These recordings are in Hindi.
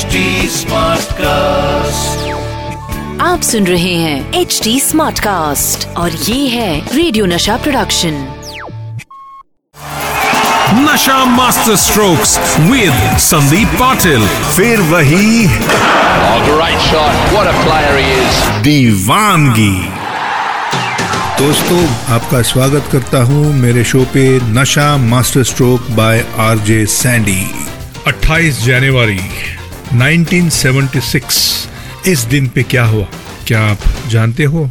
HD कास्ट आप सुन रहे हैं एच डी स्मार्ट कास्ट और ये है radio Nasha production Nasha master strokes with Sandeep Patil फिर वही Oh, great shot. What a player he दीवानगी। दोस्तों आपका स्वागत करता हूँ मेरे शो पे Nasha master stroke by RJ Sandy 28 जनवरी। 1976 इस दिन पे क्या हुआ? क्या आप जानते हो?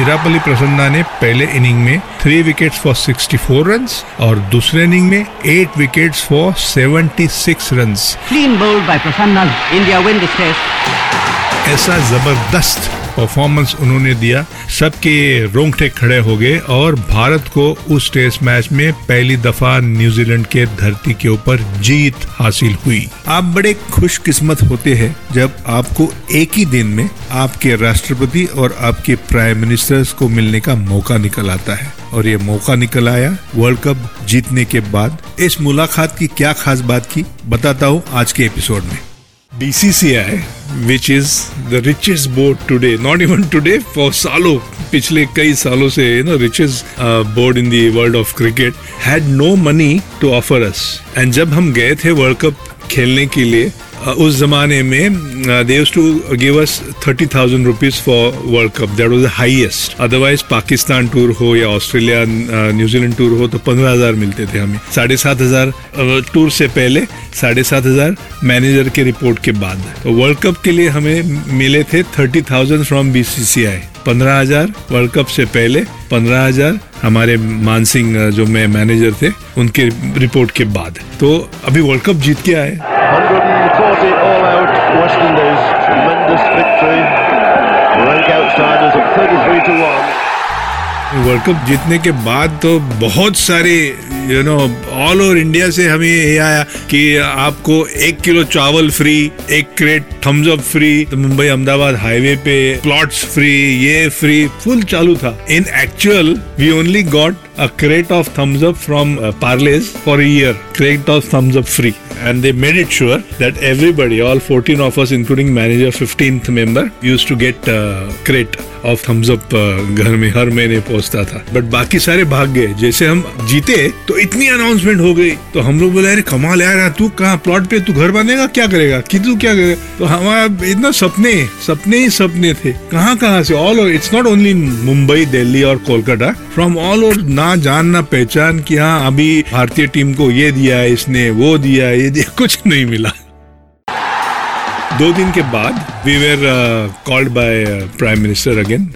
इरापली प्रसन्ना ने पहले इनिंग में थ्री विकेट्स फॉर 64 रन और दूसरे इनिंग में eight wickets for 76 run clean bowled by Prasanna India win this test ऐसा ज़बरदस्त परफॉर्मेंस उन्होंने दिया। सबके रोंगटे खड़े हो गए और भारत को उस टेस्ट मैच में पहली दफ़ा न्यूजीलैंड के धरती के ऊपर जीत हासिल हुई। आप बड़े खुशकिस्मत होते हैं जब आपको एक ही दिन में आपके राष्ट्रपति और आपके प्राइम मिनिस्टर्स को मिलने का मौका निकल आता है। और ये मौका निकल आया वर्ल्ड कप जीतने के बाद। इस मुलाकात की क्या खास बात की, बताता हूँ आज के एपिसोड में। BCCI, which is the richest board today, not even today, for सालों पिछले कई सालों से richest uh, board in the world of cricket had no money to offer us. And जब हम गए थे वर्ल्ड कप खेलने के लिए uh, उस जमाने में they used to give us thirty thousand rupees for world cup that was the highest otherwise Pakistan tour हो या ऑस्ट्रेलिया न्यूजीलैंड टूर हो तो पंद्रह हज़ार मिलते थे हमें। साढ़े सात हज़ार टूर से पहले साढ़े सात हज़ार मैनेजर के रिपोर्ट के बाद। तो वर्ल्ड कप के लिए हमें मिले थे thirty thousand from B C C I पंद्रह हज़ार वर्ल्ड कप से पहले पंद्रह हज़ार हमारे मान सिंह जो मैं मैनेजर थे, उनके रिपोर्ट के बाद। तो अभी वर्ल्ड कप जीत के आए। Victory. Rank outsiders at 33 to 1. World cup जीतने के बाद तो बहुत सारे you know all over India से हमें ये आया कि आपको एक किलो चावल फ्री एक क्रेट थम्स अप फ्री तो मुंबई अहमदाबाद हाईवे पे प्लॉट्स फ्री ये फ्री फुल चालू था in actual we only got a crate of thumbs up from uh, for a year. Crate of thumbs up free. And they made it sure that everybody, all 14 of us, including manager, 15th member, used to get uh, crate thumbs up uh, घर में हर महीने पहुँचता था। बट बाकी सारे भाग गए। जैसे हम जीते तो इतनी अनाउंसमेंट हो गई। तो हम लोग बोले अरे कमाल यार तू कहाँ? प्लॉट पे तू घर बनेगा? क्या करेगा? कि तू क्या करेगा? तो हमारा इतना सपने सपने ही सपने थे। कहाँ कहाँ से? All over it's not only Mumbai Delhi और कोलकाता फ्रॉम ऑल ओवर ना जान ना पहचान कि हाँ अभी भारतीय टीम को ये दिया इसने वो दिया ये दिया कुछ नहीं मिला। दो दिन के बाद we were called by prime minister again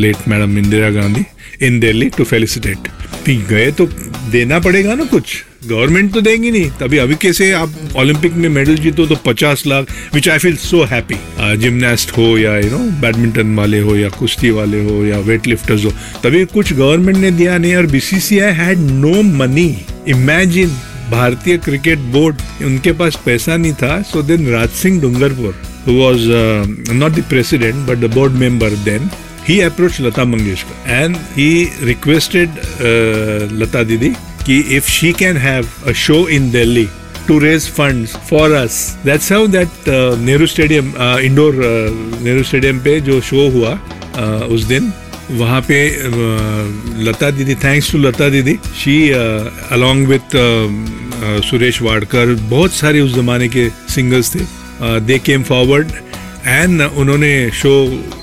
late madam Indira Gandhi in Delhi to felicitate गए तो देना पड़ेगा ना कुछ? गवर्नमेंट तो देंगी नहीं। तभी अभी कैसे आप ओलंपिक में मेडल जीतो तो पचास lakh which I feel so happy gymnast हो या यू नो बैडमिंटन वाले हो या कुश्ती वाले हो या वेट लिफ्टर्स हो, तभी कुछ गवर्नमेंट ने दिया नहीं और BCCI had no money imagine भारतीय क्रिकेट बोर्ड उनके पास पैसा नहीं था so then Raj Singh Dungarpur who was uh, not the president but the board member then he approached lata mangeshkar and he requested uh, lata didi ki if she can have a show in delhi to raise funds for us that's how that uh, nehru stadium uh, indoor uh, nehru stadium पे जो शो हुआ uh, उस दिन वहाँ पे लता दीदी thanks to Lata Didi she along with Suresh Wadkar, बहुत सारे उस जमाने के सिंगर्स थे। दे केम फॉरवर्ड एंड उन्होंने शो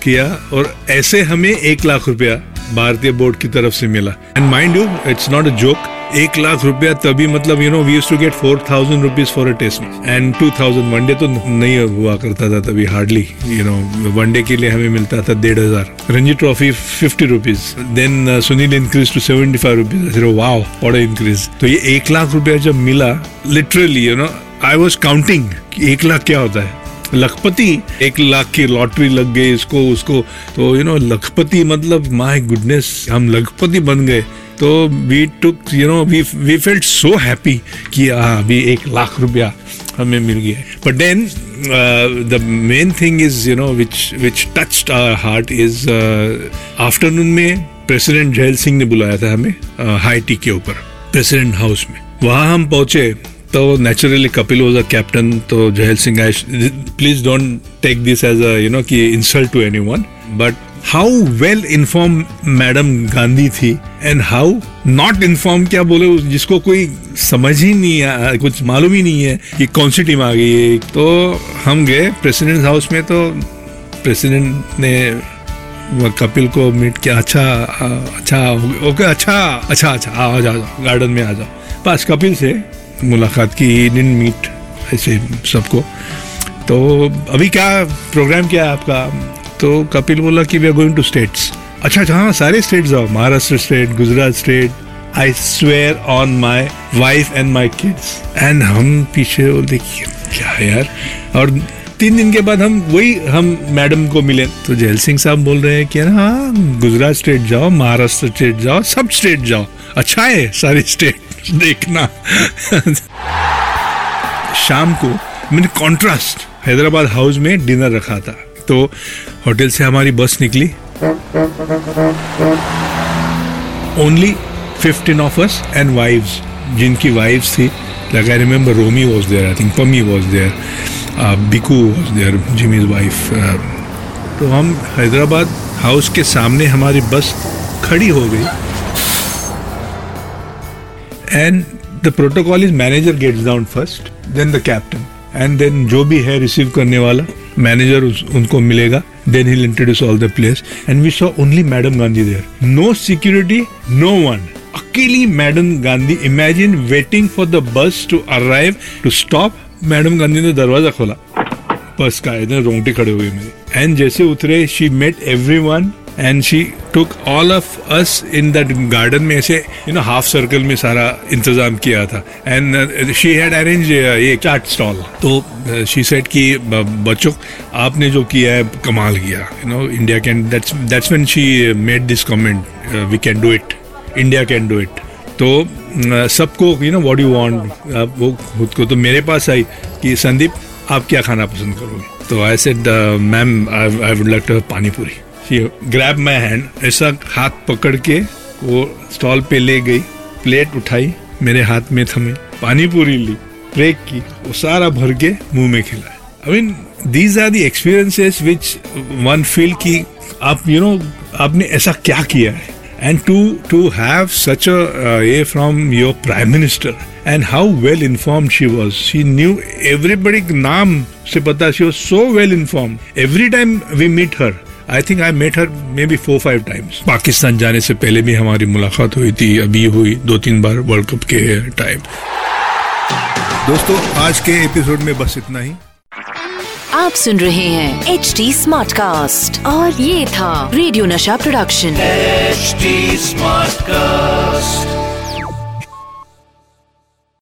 किया और ऐसे हमें एक लाख रुपया भारतीय बोर्ड की तरफ़ से मिला। And mind you it's not a joke एक लाख रुपया तभी मतलब you know we to get four thousand rupees for a test and two thousand one day तो नहीं हुआ करता था तभी हार्डली यू नो वनडे के लिए हमें मिलता था डेढ़ हज़ार। Ranji trophy fifty rupees then Sunil increase to seventy five rupees wow what increase तो ये एक लाख रुपया जब मिला literally you know I was counting एक लाख क्या होता है। लखपति, एक लाख की लॉटरी लग गई इसको, उसको। तो यू नो लखपति मतलब माय गुडनेस हम लखपति बन गए। तो we took you know we we felt so happy कि हाँ अभी एक लाख रुपया हमें मिल गया but then the main thing is you know which which touched our heart is afternoon में प्रेसिडेंट जयल सिंह ने बुलाया था हमें हाई टी के ऊपर प्रेसिडेंट हाउस में। वहाँ हम पहुँचे तो naturally Kapil was a captain तो Zail Singh I please don't take this as a you know कि insult to any one but how well inform madam Gandhi थी एंड हाउ नॉट इन्फॉर्म क्या बोले जिसको कोई समझ ही नहीं आ, कुछ मालूम ही नहीं है कि कौन सी टीम आ गई है। तो हम गए प्रेसिडेंट हाउस में तो प्रेसिडेंट ने कपिल को मीट किया अच्छा अच्छा ओके अच्छा अच्छा अच्छा जाओ जाओ गार्डन में आ जाओ। बस कपिल से मुलाकात की, दिन मीट ऐसे सबको। तो अभी क्या प्रोग्राम क्या है आपका? तो कपिल बोला कि we are going to states अच्छा अच्छा हाँ सारे स्टेट जाओ, Maharashtra state Gujarat state I swear on my wife and my kids and हम पीछे देखिए, क्या यार? और तीन दिन के बाद हम, वही हम मैडम को मिले। तो जैल सिंह साहब बोल रहे हैं कि हाँ गुजरात स्टेट जाओ, महाराष्ट्र स्टेट जाओ, सब स्टेट जाओ। अच्छा है, सारे स्टेट देखना। शाम को मैंने कॉन्ट्रास्ट हैदराबाद हाउस में डिनर रखा था। तो होटल से हमारी बस निकली। Only fifteen of us and wives जिनकी वाइव्स थी like I remember Romi was there I think Pami was there Biku was there Jimmy's wife तो हम हैदराबाद हाउस के सामने हमारी बस खड़ी हो गई। And the protocol is manager gets down first then the captain and then जो भी है रिसीव करने वाला मैनेजर उनको मिलेगा then he introduce all the place and we saw only madam Gandhi there no security no one अकेली madam Gandhi imagine waiting for the bus to arrive to stop madam Gandhi ने दरवाज़ा खोला. बस का इधर रोंगटे खड़े हुए मेरे. एंड जैसे उतरे she met every one and she took all of us in that garden में ऐसे यू नो हाफ़ सर्कल में सारा इंतज़ाम किया था। एंड शी हैड अरेंज ये चाट स्टॉल तो शी सेट कि बच्चों, आपने जो किया है, कमाल किया। You know India can that's that's when she made this comment we can do it India can do it तो सबको you know what you want वो खुद को तो मेरे पास आई कि, संदीप, आप क्या खाना पसंद करोगे? तो I said ma'am I would like to have pani puri grab my hand ऐसा हाथ पकड़ के वो स्टॉल पे ले गई प्लेट उठाई, मेरे हाथ में थमे, पानी पूरी ली ब्रेक की, वो सारा भर के मुँह में खिला I mean these are the experiences which one feel की आप यू नो आपने ऐसा क्या किया है? And to to have such a from your prime minister and how well inform she was she knew everybody नाम से पता she was so well inform every time we meet her I think I met her maybe four five times Pakistan जाने से पहले भी हमारी मुलाकात हुई थी अभी हुई दो तीन बार वर्ल्ड कप के टाइम दोस्तों आज के एपिसोड में बस इतना ही। आप सुन रहे हैं एच डी स्मार्ट कास्ट और ये था radio Nasha production H smart Smartcast.